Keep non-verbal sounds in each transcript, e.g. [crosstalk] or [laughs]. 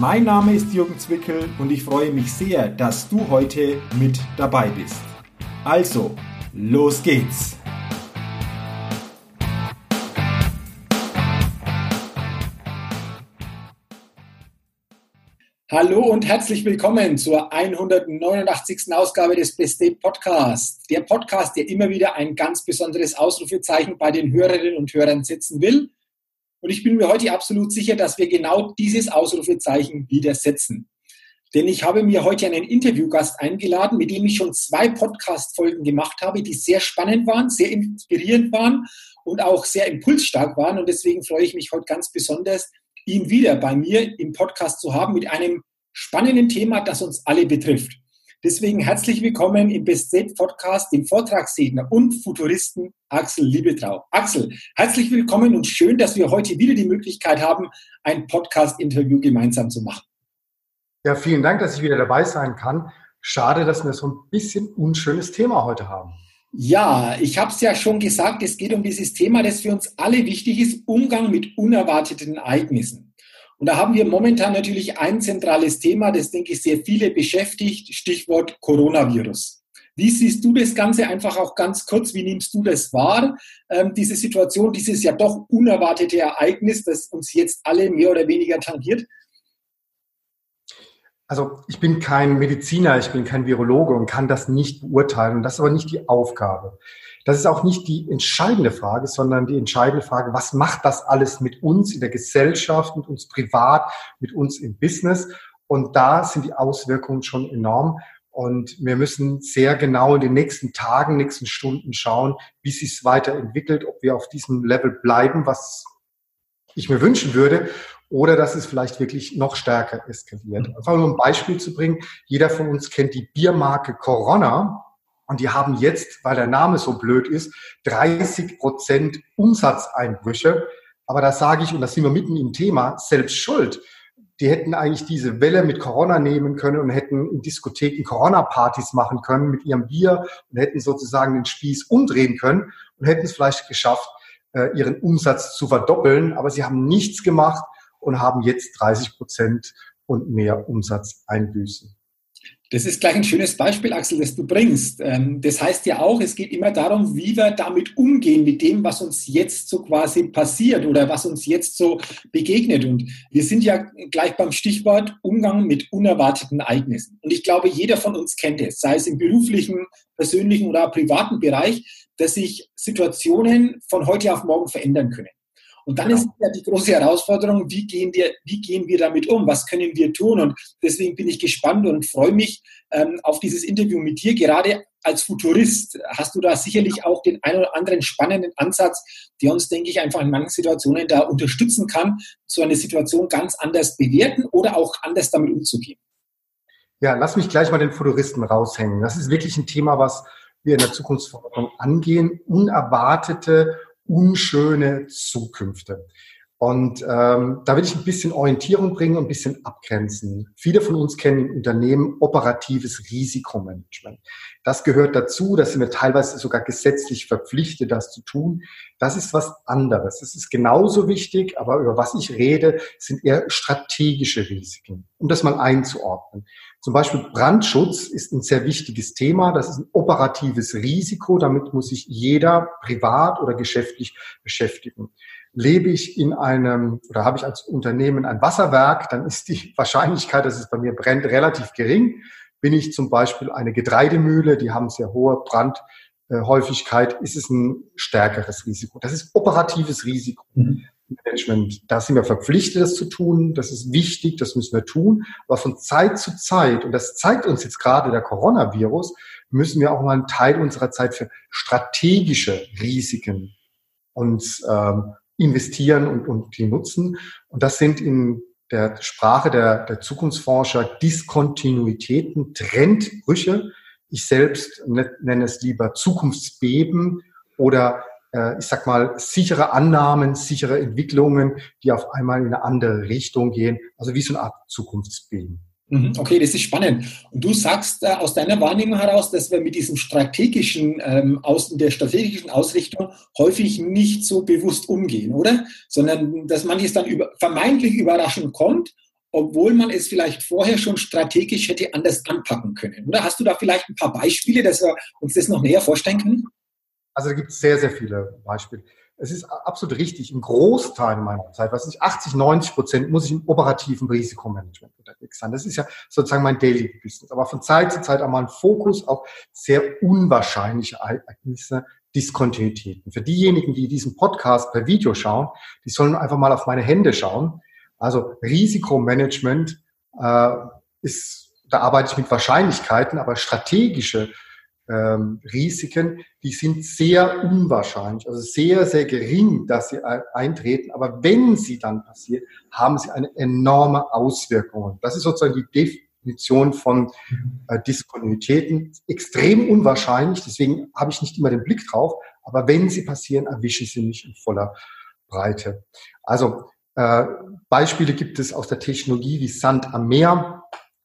Mein Name ist Jürgen Zwickel und ich freue mich sehr, dass du heute mit dabei bist. Also, los geht's! Hallo und herzlich willkommen zur 189. Ausgabe des Best Day Podcasts. Der Podcast, der immer wieder ein ganz besonderes Ausrufezeichen bei den Hörerinnen und Hörern setzen will und ich bin mir heute absolut sicher, dass wir genau dieses Ausrufezeichen wieder setzen. Denn ich habe mir heute einen Interviewgast eingeladen, mit dem ich schon zwei Podcast-Folgen gemacht habe, die sehr spannend waren, sehr inspirierend waren und auch sehr impulsstark waren. Und deswegen freue ich mich heute ganz besonders, ihn wieder bei mir im Podcast zu haben mit einem spannenden Thema, das uns alle betrifft. Deswegen herzlich willkommen im Best Set Podcast, dem Vortragsredner und Futuristen Axel Liebetrau. Axel, herzlich willkommen und schön, dass wir heute wieder die Möglichkeit haben, ein Podcast-Interview gemeinsam zu machen. Ja, vielen Dank, dass ich wieder dabei sein kann. Schade, dass wir so ein bisschen unschönes Thema heute haben. Ja, ich habe es ja schon gesagt, es geht um dieses Thema, das für uns alle wichtig ist, Umgang mit unerwarteten Ereignissen. Und da haben wir momentan natürlich ein zentrales Thema, das, denke ich, sehr viele beschäftigt, Stichwort Coronavirus. Wie siehst du das Ganze einfach auch ganz kurz? Wie nimmst du das wahr, ähm, diese Situation, dieses ja doch unerwartete Ereignis, das uns jetzt alle mehr oder weniger tangiert? Also ich bin kein Mediziner, ich bin kein Virologe und kann das nicht beurteilen. Das ist aber nicht die Aufgabe. Das ist auch nicht die entscheidende Frage, sondern die entscheidende Frage, was macht das alles mit uns in der Gesellschaft, mit uns privat, mit uns im Business? Und da sind die Auswirkungen schon enorm. Und wir müssen sehr genau in den nächsten Tagen, nächsten Stunden schauen, wie sich es weiterentwickelt, ob wir auf diesem Level bleiben, was ich mir wünschen würde, oder dass es vielleicht wirklich noch stärker eskaliert. Einfach nur ein Beispiel zu bringen. Jeder von uns kennt die Biermarke Corona. Und die haben jetzt, weil der Name so blöd ist, 30 Prozent Umsatzeinbrüche. Aber da sage ich, und das sind wir mitten im Thema, selbst schuld. Die hätten eigentlich diese Welle mit Corona nehmen können und hätten in Diskotheken Corona-Partys machen können mit ihrem Bier und hätten sozusagen den Spieß umdrehen können und hätten es vielleicht geschafft, äh, ihren Umsatz zu verdoppeln. Aber sie haben nichts gemacht und haben jetzt 30 Prozent und mehr Umsatzeinbüßen. Das ist gleich ein schönes Beispiel, Axel, das du bringst. Ähm, das heißt ja auch, es geht immer darum, wie wir damit umgehen, mit dem, was uns jetzt so quasi passiert oder was uns jetzt so begegnet. Und wir sind ja gleich beim Stichwort Umgang mit unerwarteten Ereignissen. Und ich glaube, jeder von uns kennt es, sei es im beruflichen, persönlichen oder privaten Bereich, dass sich Situationen von heute auf morgen verändern können. Und dann genau. ist ja die große Herausforderung, wie gehen, wir, wie gehen wir damit um? Was können wir tun? Und deswegen bin ich gespannt und freue mich ähm, auf dieses Interview mit dir. Gerade als Futurist hast du da sicherlich auch den einen oder anderen spannenden Ansatz, der uns, denke ich, einfach in manchen Situationen da unterstützen kann, so eine Situation ganz anders bewerten oder auch anders damit umzugehen. Ja, lass mich gleich mal den Futuristen raushängen. Das ist wirklich ein Thema, was wir in der Zukunftsforschung angehen. Unerwartete unschöne Zukünfte. Und ähm, da will ich ein bisschen Orientierung bringen und ein bisschen abgrenzen. Viele von uns kennen im Unternehmen operatives Risikomanagement. Das gehört dazu, da sind wir teilweise sogar gesetzlich verpflichtet, das zu tun. Das ist was anderes. Es ist genauso wichtig, aber über was ich rede, sind eher strategische Risiken, um das mal einzuordnen. Zum Beispiel Brandschutz ist ein sehr wichtiges Thema. Das ist ein operatives Risiko. Damit muss sich jeder privat oder geschäftlich beschäftigen. Lebe ich in einem oder habe ich als Unternehmen ein Wasserwerk, dann ist die [laughs] Wahrscheinlichkeit, dass es bei mir brennt, relativ gering. Bin ich zum Beispiel eine Getreidemühle, die haben sehr hohe Brandhäufigkeit, ist es ein stärkeres Risiko. Das ist operatives Risiko. Mhm. Management. Da sind wir verpflichtet, das zu tun. Das ist wichtig, das müssen wir tun. Aber von Zeit zu Zeit, und das zeigt uns jetzt gerade der Coronavirus, müssen wir auch mal einen Teil unserer Zeit für strategische Risiken uns ähm, investieren und, und die nutzen. Und das sind in der Sprache der, der Zukunftsforscher Diskontinuitäten, Trendbrüche. Ich selbst nenne es lieber Zukunftsbeben oder äh, ich sag mal, sichere Annahmen, sichere Entwicklungen, die auf einmal in eine andere Richtung gehen. Also wie so eine Art Zukunftsbeben. Mhm. Okay, das ist spannend. Und du sagst äh, aus deiner Wahrnehmung heraus, dass wir mit diesem strategischen, ähm, aus der strategischen Ausrichtung häufig nicht so bewusst umgehen, oder? Sondern dass manches dann über, vermeintlich überraschend kommt, obwohl man es vielleicht vorher schon strategisch hätte anders anpacken können. Oder hast du da vielleicht ein paar Beispiele, dass wir uns das noch näher vorstellen können? Also da gibt es sehr, sehr viele Beispiele. Es ist absolut richtig. Ein Großteil meiner Zeit, was nicht 80, 90 Prozent, muss ich im operativen Risikomanagement unterwegs sein. Das ist ja sozusagen mein Daily Business. Aber von Zeit zu Zeit einmal ein Fokus auf sehr unwahrscheinliche Ereignisse, Diskontinuitäten. Für diejenigen, die diesen Podcast per Video schauen, die sollen einfach mal auf meine Hände schauen. Also Risikomanagement äh, ist, da arbeite ich mit Wahrscheinlichkeiten, aber strategische ähm, Risiken, die sind sehr unwahrscheinlich, also sehr, sehr gering, dass sie eintreten. Aber wenn sie dann passieren, haben sie eine enorme Auswirkung. Das ist sozusagen die Definition von äh, Diskontinuitäten. Extrem unwahrscheinlich, deswegen habe ich nicht immer den Blick drauf. Aber wenn sie passieren, erwischen sie mich in voller Breite. Also äh, Beispiele gibt es aus der Technologie wie Sand am Meer.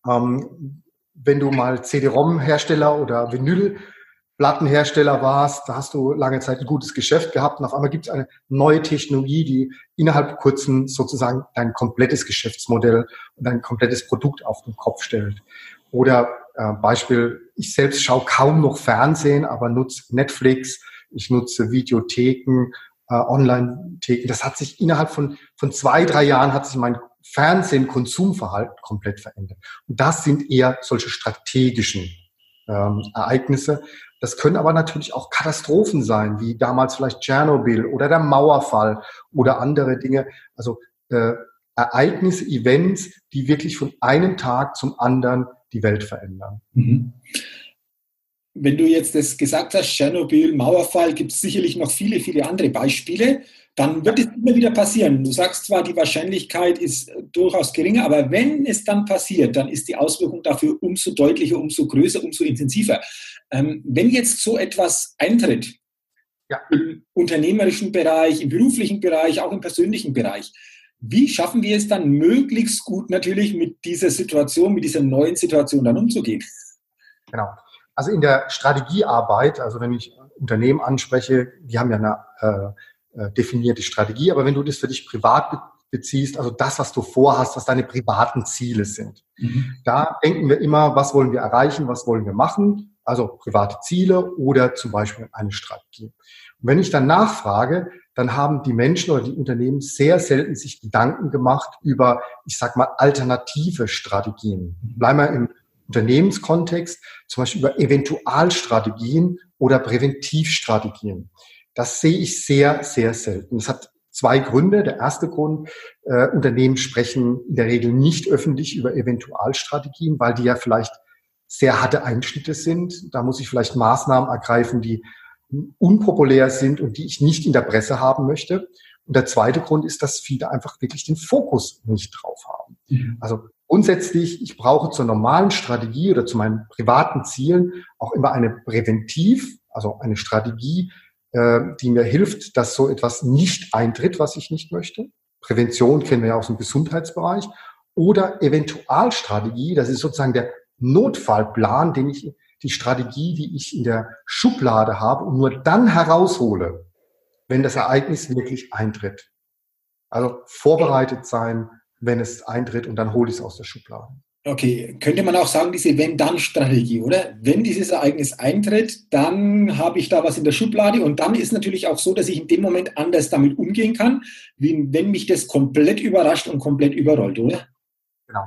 Ähm, wenn du mal CD-ROM-Hersteller oder Vinyl-Plattenhersteller warst, da hast du lange Zeit ein gutes Geschäft gehabt und auf einmal gibt es eine neue Technologie, die innerhalb kurzem sozusagen dein komplettes Geschäftsmodell und dein komplettes Produkt auf den Kopf stellt. Oder äh, Beispiel, ich selbst schaue kaum noch Fernsehen, aber nutze Netflix, ich nutze Videotheken, äh, Online-Theken. Das hat sich innerhalb von, von zwei, drei Jahren hat sich mein Fernsehen, Konsumverhalten komplett verändert. Und das sind eher solche strategischen ähm, Ereignisse. Das können aber natürlich auch Katastrophen sein, wie damals vielleicht Tschernobyl oder der Mauerfall oder andere Dinge. Also äh, Ereignisse, Events, die wirklich von einem Tag zum anderen die Welt verändern. Mhm. Wenn du jetzt das gesagt hast, Tschernobyl, Mauerfall, gibt es sicherlich noch viele, viele andere Beispiele dann wird es immer wieder passieren. Du sagst zwar, die Wahrscheinlichkeit ist durchaus geringer, aber wenn es dann passiert, dann ist die Auswirkung dafür umso deutlicher, umso größer, umso intensiver. Ähm, wenn jetzt so etwas eintritt, ja. im unternehmerischen Bereich, im beruflichen Bereich, auch im persönlichen Bereich, wie schaffen wir es dann möglichst gut natürlich mit dieser Situation, mit dieser neuen Situation dann umzugehen? Genau. Also in der Strategiearbeit, also wenn ich Unternehmen anspreche, die haben ja eine äh, äh, definierte Strategie. Aber wenn du das für dich privat beziehst, also das, was du vorhast, was deine privaten Ziele sind, mhm. da denken wir immer, was wollen wir erreichen, was wollen wir machen, also private Ziele oder zum Beispiel eine Strategie. Und wenn ich dann nachfrage, dann haben die Menschen oder die Unternehmen sehr selten sich Gedanken gemacht über, ich sag mal, alternative Strategien. Mhm. Bleiben wir im Unternehmenskontext, zum Beispiel über Eventualstrategien oder Präventivstrategien. Das sehe ich sehr, sehr selten. Das hat zwei Gründe. Der erste Grund, äh, Unternehmen sprechen in der Regel nicht öffentlich über Eventualstrategien, weil die ja vielleicht sehr harte Einschnitte sind. Da muss ich vielleicht Maßnahmen ergreifen, die unpopulär sind und die ich nicht in der Presse haben möchte. Und der zweite Grund ist, dass viele einfach wirklich den Fokus nicht drauf haben. Mhm. Also grundsätzlich, ich brauche zur normalen Strategie oder zu meinen privaten Zielen auch immer eine Präventiv, also eine Strategie, äh, die mir hilft, dass so etwas nicht eintritt, was ich nicht möchte. Prävention kennen wir ja aus dem Gesundheitsbereich. Oder Eventualstrategie, das ist sozusagen der Notfallplan, den ich, die Strategie, die ich in der Schublade habe und nur dann heraushole, wenn das Ereignis wirklich eintritt. Also vorbereitet sein, wenn es eintritt und dann hole ich es aus der Schublade. Okay, könnte man auch sagen, diese Wenn-Dann-Strategie, oder? Wenn dieses Ereignis eintritt, dann habe ich da was in der Schublade und dann ist natürlich auch so, dass ich in dem Moment anders damit umgehen kann, wie wenn mich das komplett überrascht und komplett überrollt, oder? Genau.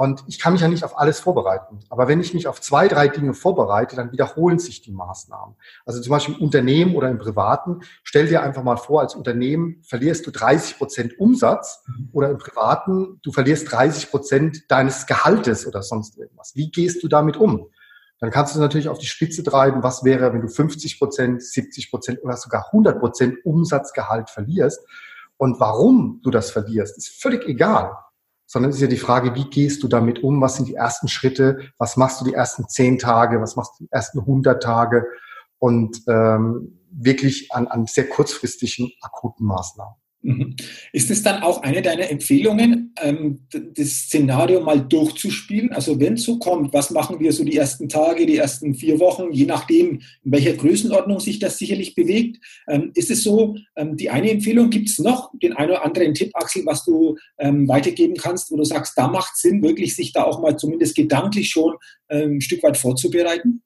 Und ich kann mich ja nicht auf alles vorbereiten. Aber wenn ich mich auf zwei, drei Dinge vorbereite, dann wiederholen sich die Maßnahmen. Also zum Beispiel im Unternehmen oder im Privaten. Stell dir einfach mal vor, als Unternehmen verlierst du 30 Prozent Umsatz mhm. oder im Privaten, du verlierst 30 Prozent deines Gehaltes oder sonst irgendwas. Wie gehst du damit um? Dann kannst du natürlich auf die Spitze treiben, was wäre, wenn du 50 Prozent, 70 Prozent oder sogar 100 Prozent Umsatzgehalt verlierst. Und warum du das verlierst, ist völlig egal sondern es ist ja die Frage, wie gehst du damit um? Was sind die ersten Schritte? Was machst du die ersten zehn Tage? Was machst du die ersten hundert Tage? Und ähm, wirklich an, an sehr kurzfristigen akuten Maßnahmen. Mhm. Ist es dann auch eine deiner Empfehlungen, ähm, das Szenario mal durchzuspielen? Also wenn es so kommt, was machen wir so die ersten Tage, die ersten vier Wochen, je nachdem, in welcher Größenordnung sich das sicherlich bewegt? Ähm, ist es so, ähm, die eine Empfehlung, gibt es noch den einen oder anderen Tipp, Axel, was du weitergeben kannst, wo du sagst, da macht es Sinn, wirklich sich da auch mal zumindest gedanklich schon ein Stück weit vorzubereiten?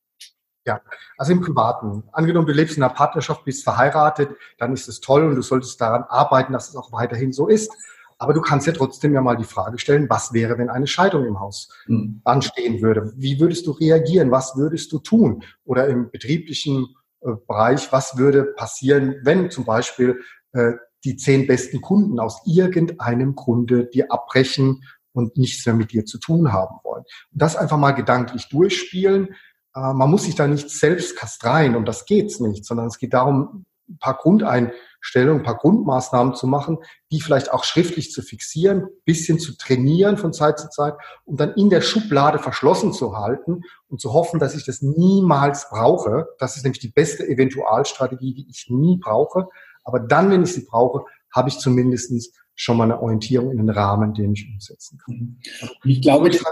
Ja, also im Privaten. Angenommen, du lebst in einer Partnerschaft, bist verheiratet, dann ist es toll und du solltest daran arbeiten, dass es auch weiterhin so ist. Aber du kannst ja trotzdem ja mal die Frage stellen, was wäre, wenn eine Scheidung im Haus mhm. anstehen würde? Wie würdest du reagieren? Was würdest du tun? Oder im betrieblichen äh, Bereich, was würde passieren, wenn zum Beispiel äh, die zehn besten Kunden aus irgendeinem Grunde dir abbrechen und nichts mehr mit dir zu tun haben wollen? Und das einfach mal gedanklich durchspielen man muss sich da nicht selbst kastreien, um das geht's nicht, sondern es geht darum, ein paar Grundeinstellungen, ein paar Grundmaßnahmen zu machen, die vielleicht auch schriftlich zu fixieren, bisschen zu trainieren von Zeit zu Zeit und dann in der Schublade verschlossen zu halten und zu hoffen, dass ich das niemals brauche. Das ist nämlich die beste Eventualstrategie, die ich nie brauche. Aber dann, wenn ich sie brauche, habe ich zumindestens schon mal eine Orientierung in den Rahmen, den ich umsetzen kann. Mhm. Ich glaube, das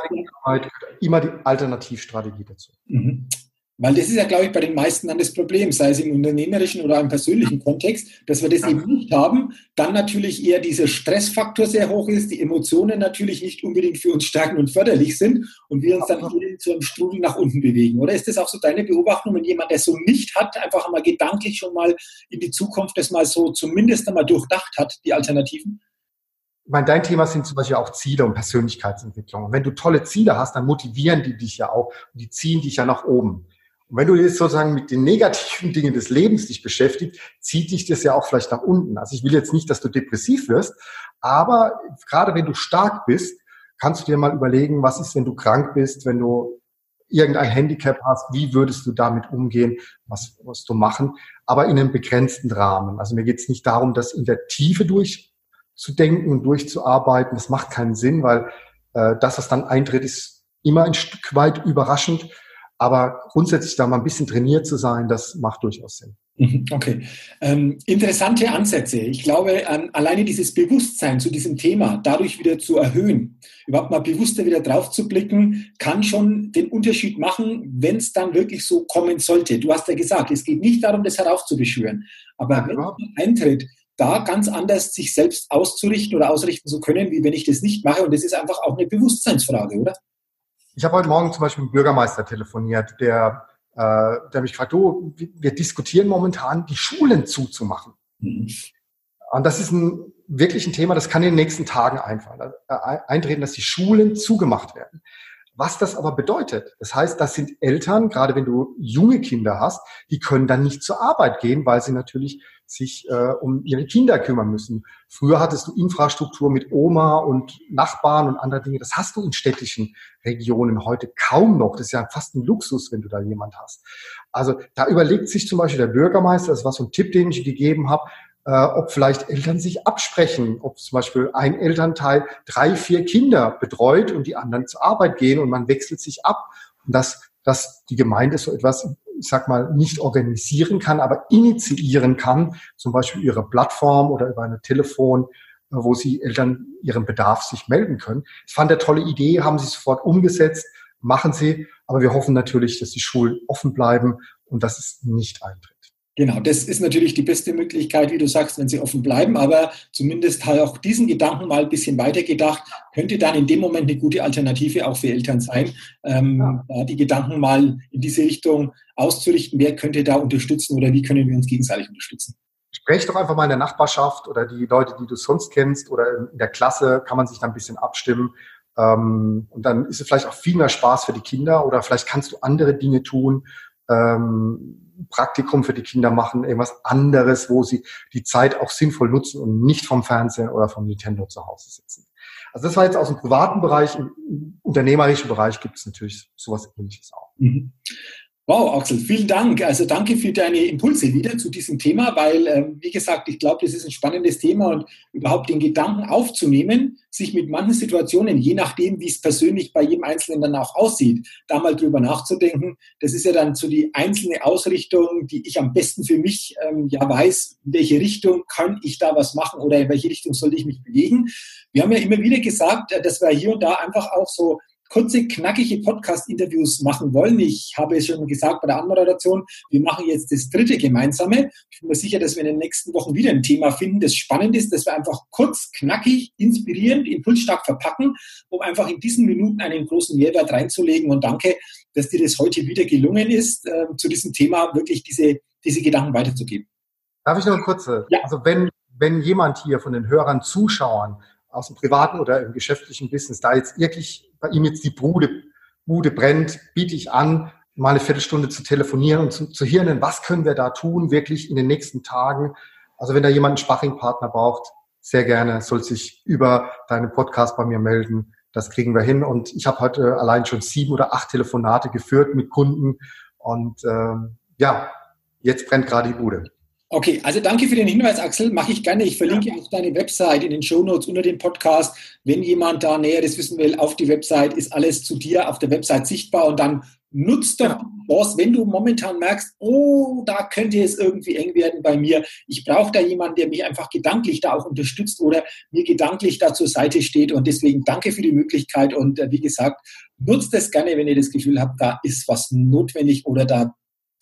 immer die Alternativstrategie dazu. Mhm. Weil das ist ja, glaube ich, bei den meisten dann das Problem, sei es im unternehmerischen oder im persönlichen Kontext, dass wir das ja. eben nicht haben. Dann natürlich eher dieser Stressfaktor sehr hoch ist, die Emotionen natürlich nicht unbedingt für uns stärken und förderlich sind und wir uns dann eher zu einem Strudel nach unten bewegen. Oder ist das auch so deine Beobachtung, wenn jemand das so nicht hat, einfach mal gedanklich schon mal in die Zukunft das mal so zumindest einmal durchdacht hat, die Alternativen? Ich meine, dein Thema sind zum Beispiel auch Ziele und Persönlichkeitsentwicklung. Und wenn du tolle Ziele hast, dann motivieren die dich ja auch und die ziehen dich ja nach oben. Und wenn du jetzt sozusagen mit den negativen [laughs] Dingen des Lebens dich beschäftigst, zieht dich das ja auch vielleicht nach unten. Also ich will jetzt nicht, dass du depressiv wirst, aber gerade wenn du stark bist, kannst du dir mal überlegen, was ist, wenn du krank bist, wenn du irgendein Handicap hast, wie würdest du damit umgehen, was musst du machen, aber in einem begrenzten Rahmen. Also mir geht es nicht darum, das in der Tiefe durch zu denken und durchzuarbeiten. Das macht keinen Sinn, weil äh, das, was dann eintritt, ist immer ein Stück weit überraschend. Aber grundsätzlich da mal ein bisschen trainiert zu sein, das macht durchaus Sinn. Mhm, okay. Ähm, interessante Ansätze. Ich glaube, ähm, alleine dieses Bewusstsein zu diesem Thema dadurch wieder zu erhöhen, überhaupt mal bewusster wieder drauf zu blicken, kann schon den Unterschied machen, wenn es dann wirklich so kommen sollte. Du hast ja gesagt, es geht nicht darum, das heraufzubeschwören. Aber ja, wenn es eintritt, da ganz anders sich selbst auszurichten oder ausrichten zu können, wie wenn ich das nicht mache. Und das ist einfach auch eine Bewusstseinsfrage, oder? Ich habe heute Morgen zum Beispiel mit dem Bürgermeister telefoniert, der, äh, der mich gefragt, du, wir diskutieren momentan, die Schulen zuzumachen. Mhm. Und das ist ein, wirklich ein Thema, das kann in den nächsten Tagen einfallen, äh, eintreten, dass die Schulen zugemacht werden. Was das aber bedeutet, das heißt, das sind Eltern, gerade wenn du junge Kinder hast, die können dann nicht zur Arbeit gehen, weil sie natürlich sich äh, um ihre Kinder kümmern müssen. Früher hattest du Infrastruktur mit Oma und Nachbarn und andere Dinge. Das hast du in städtischen Regionen heute kaum noch. Das ist ja fast ein Luxus, wenn du da jemand hast. Also da überlegt sich zum Beispiel der Bürgermeister, das war so ein Tipp, den ich gegeben habe, äh, ob vielleicht Eltern sich absprechen, ob zum Beispiel ein Elternteil drei, vier Kinder betreut und die anderen zur Arbeit gehen und man wechselt sich ab. Und dass, dass die Gemeinde so etwas, ich sag mal, nicht organisieren kann, aber initiieren kann, zum Beispiel ihre Plattform oder über eine Telefon, äh, wo sie Eltern ihren Bedarf sich melden können. Ich fand eine tolle Idee, haben sie sofort umgesetzt, machen sie, aber wir hoffen natürlich, dass die Schulen offen bleiben und dass es nicht eintritt. Genau, das ist natürlich die beste Möglichkeit, wie du sagst, wenn sie offen bleiben, aber zumindest halt auch diesen Gedanken mal ein bisschen weitergedacht, könnte dann in dem Moment eine gute Alternative auch für Eltern sein, ähm, ja. die Gedanken mal in diese Richtung auszurichten, wer könnte da unterstützen oder wie können wir uns gegenseitig unterstützen. Sprech doch einfach mal in der Nachbarschaft oder die Leute, die du sonst kennst oder in der Klasse, kann man sich dann ein bisschen abstimmen. Ähm, und dann ist es vielleicht auch viel mehr Spaß für die Kinder oder vielleicht kannst du andere Dinge tun. Ähm, Praktikum für die Kinder machen, irgendwas anderes, wo sie die Zeit auch sinnvoll nutzen und nicht vom Fernsehen oder vom Nintendo zu Hause sitzen. Also das war jetzt aus dem privaten Bereich. Im unternehmerischen Bereich gibt es natürlich sowas ähnliches auch. Mhm. Wow, Axel, vielen Dank. Also danke für deine Impulse wieder zu diesem Thema, weil, ähm, wie gesagt, ich glaube, das ist ein spannendes Thema und überhaupt den Gedanken aufzunehmen, sich mit manchen Situationen, je nachdem, wie es persönlich bei jedem Einzelnen dann auch aussieht, da mal drüber nachzudenken. Das ist ja dann so die einzelne Ausrichtung, die ich am besten für mich ähm, ja weiß, in welche Richtung kann ich da was machen oder in welche Richtung sollte ich mich bewegen. Wir haben ja immer wieder gesagt, äh, dass wir hier und da einfach auch so kurze, knackige Podcast-Interviews machen wollen. Ich habe es schon gesagt bei der Anmoderation, wir machen jetzt das dritte gemeinsame. Ich bin mir sicher, dass wir in den nächsten Wochen wieder ein Thema finden, das spannend ist, dass wir einfach kurz, knackig, inspirierend, impulsstark verpacken, um einfach in diesen Minuten einen großen Mehrwert reinzulegen. Und danke, dass dir das heute wieder gelungen ist, äh, zu diesem Thema wirklich diese, diese Gedanken weiterzugeben. Darf ich noch eine kurze? Ja. Also wenn, wenn jemand hier von den Hörern, Zuschauern aus dem privaten oder im geschäftlichen Business da jetzt wirklich bei ihm jetzt die Bude, Bude brennt, biete ich an, mal eine Viertelstunde zu telefonieren und zu, zu hirnen, was können wir da tun, wirklich in den nächsten Tagen. Also wenn da jemand einen Sparringpartner braucht, sehr gerne, soll sich über deinen Podcast bei mir melden. Das kriegen wir hin. Und ich habe heute allein schon sieben oder acht Telefonate geführt mit Kunden. Und ähm, ja, jetzt brennt gerade die Bude. Okay, also danke für den Hinweis, Axel. Mache ich gerne. Ich verlinke ja. auch deine Website in den Show Notes unter dem Podcast. Wenn jemand da Näheres wissen will, auf die Website ist alles zu dir auf der Website sichtbar und dann nutzt doch ja. Boss, wenn du momentan merkst, oh, da könnte es irgendwie eng werden bei mir. Ich brauche da jemanden, der mich einfach gedanklich da auch unterstützt oder mir gedanklich da zur Seite steht. Und deswegen danke für die Möglichkeit. Und äh, wie gesagt, nutzt es gerne, wenn ihr das Gefühl habt, da ist was notwendig oder da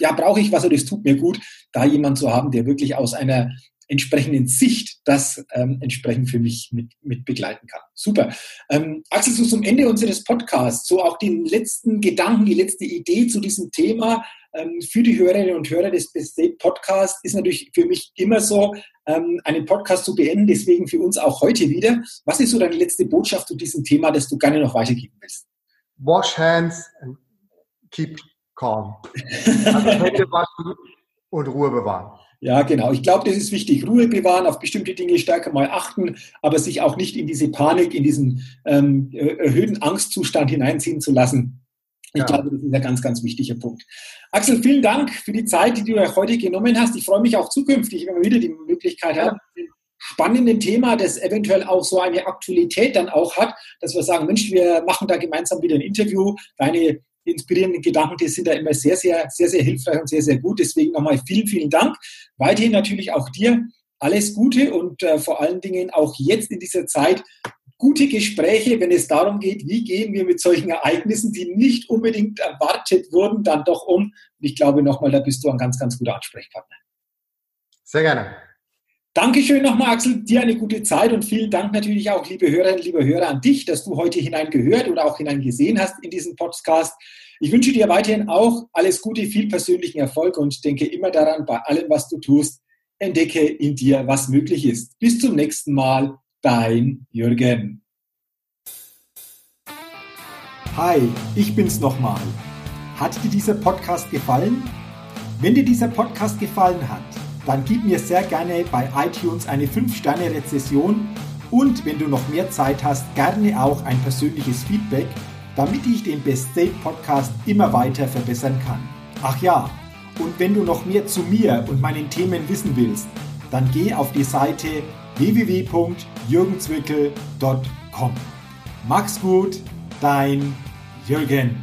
ja, brauche ich was oder es tut mir gut, da jemand zu haben, der wirklich aus einer entsprechenden Sicht das ähm, entsprechend für mich mit, mit begleiten kann. Super. Ähm, Axel, so zum Ende unseres Podcasts, so auch den letzten Gedanken, die letzte Idee zu diesem Thema ähm, für die Hörerinnen und Hörer des State Podcasts ist natürlich für mich immer so, ähm, einen Podcast zu beenden, deswegen für uns auch heute wieder. Was ist so deine letzte Botschaft zu diesem Thema, das du gerne noch weitergeben willst? Wash hands and keep calm. Also Hände waschen und Ruhe bewahren. Ja, genau. Ich glaube, das ist wichtig. Ruhe bewahren, auf bestimmte Dinge stärker mal achten, aber sich auch nicht in diese Panik, in diesen ähm, erhöhten Angstzustand hineinziehen zu lassen. Ich ja. glaube, das ist ein ganz, ganz wichtiger Punkt. Axel, vielen Dank für die Zeit, die du heute genommen hast. Ich freue mich auch zukünftig, wenn wir wieder die Möglichkeit ja. haben, spannenden Thema, das eventuell auch so eine Aktualität dann auch hat, dass wir sagen, Mensch, wir machen da gemeinsam wieder ein Interview. Deine inspirierenden Gedanken, die sind da immer sehr, sehr, sehr, sehr hilfreich und sehr, sehr gut. Deswegen nochmal vielen, vielen Dank. Weiterhin natürlich auch dir alles Gute und äh, vor allen Dingen auch jetzt in dieser Zeit gute Gespräche, wenn es darum geht, wie gehen wir mit solchen Ereignissen, die nicht unbedingt erwartet wurden, dann doch um. Und ich glaube nochmal, da bist du ein ganz, ganz guter Ansprechpartner. Sehr gerne. Dankeschön nochmal, Axel. Dir eine gute Zeit und vielen Dank natürlich auch, liebe Hörerinnen, liebe Hörer, an dich, dass du heute hineingehört oder auch hineingesehen hast in diesen Podcast. Ich wünsche dir weiterhin auch alles Gute, viel persönlichen Erfolg und denke immer daran, bei allem, was du tust, entdecke in dir, was möglich ist. Bis zum nächsten Mal, dein Jürgen. Hi, ich bin's nochmal. Hat dir dieser Podcast gefallen? Wenn dir dieser Podcast gefallen hat, dann gib mir sehr gerne bei iTunes eine 5-Sterne-Rezession und wenn du noch mehr Zeit hast, gerne auch ein persönliches Feedback, damit ich den Best State Podcast immer weiter verbessern kann. Ach ja, und wenn du noch mehr zu mir und meinen Themen wissen willst, dann geh auf die Seite www.jürgenzwickel.com. Mach's gut, dein Jürgen.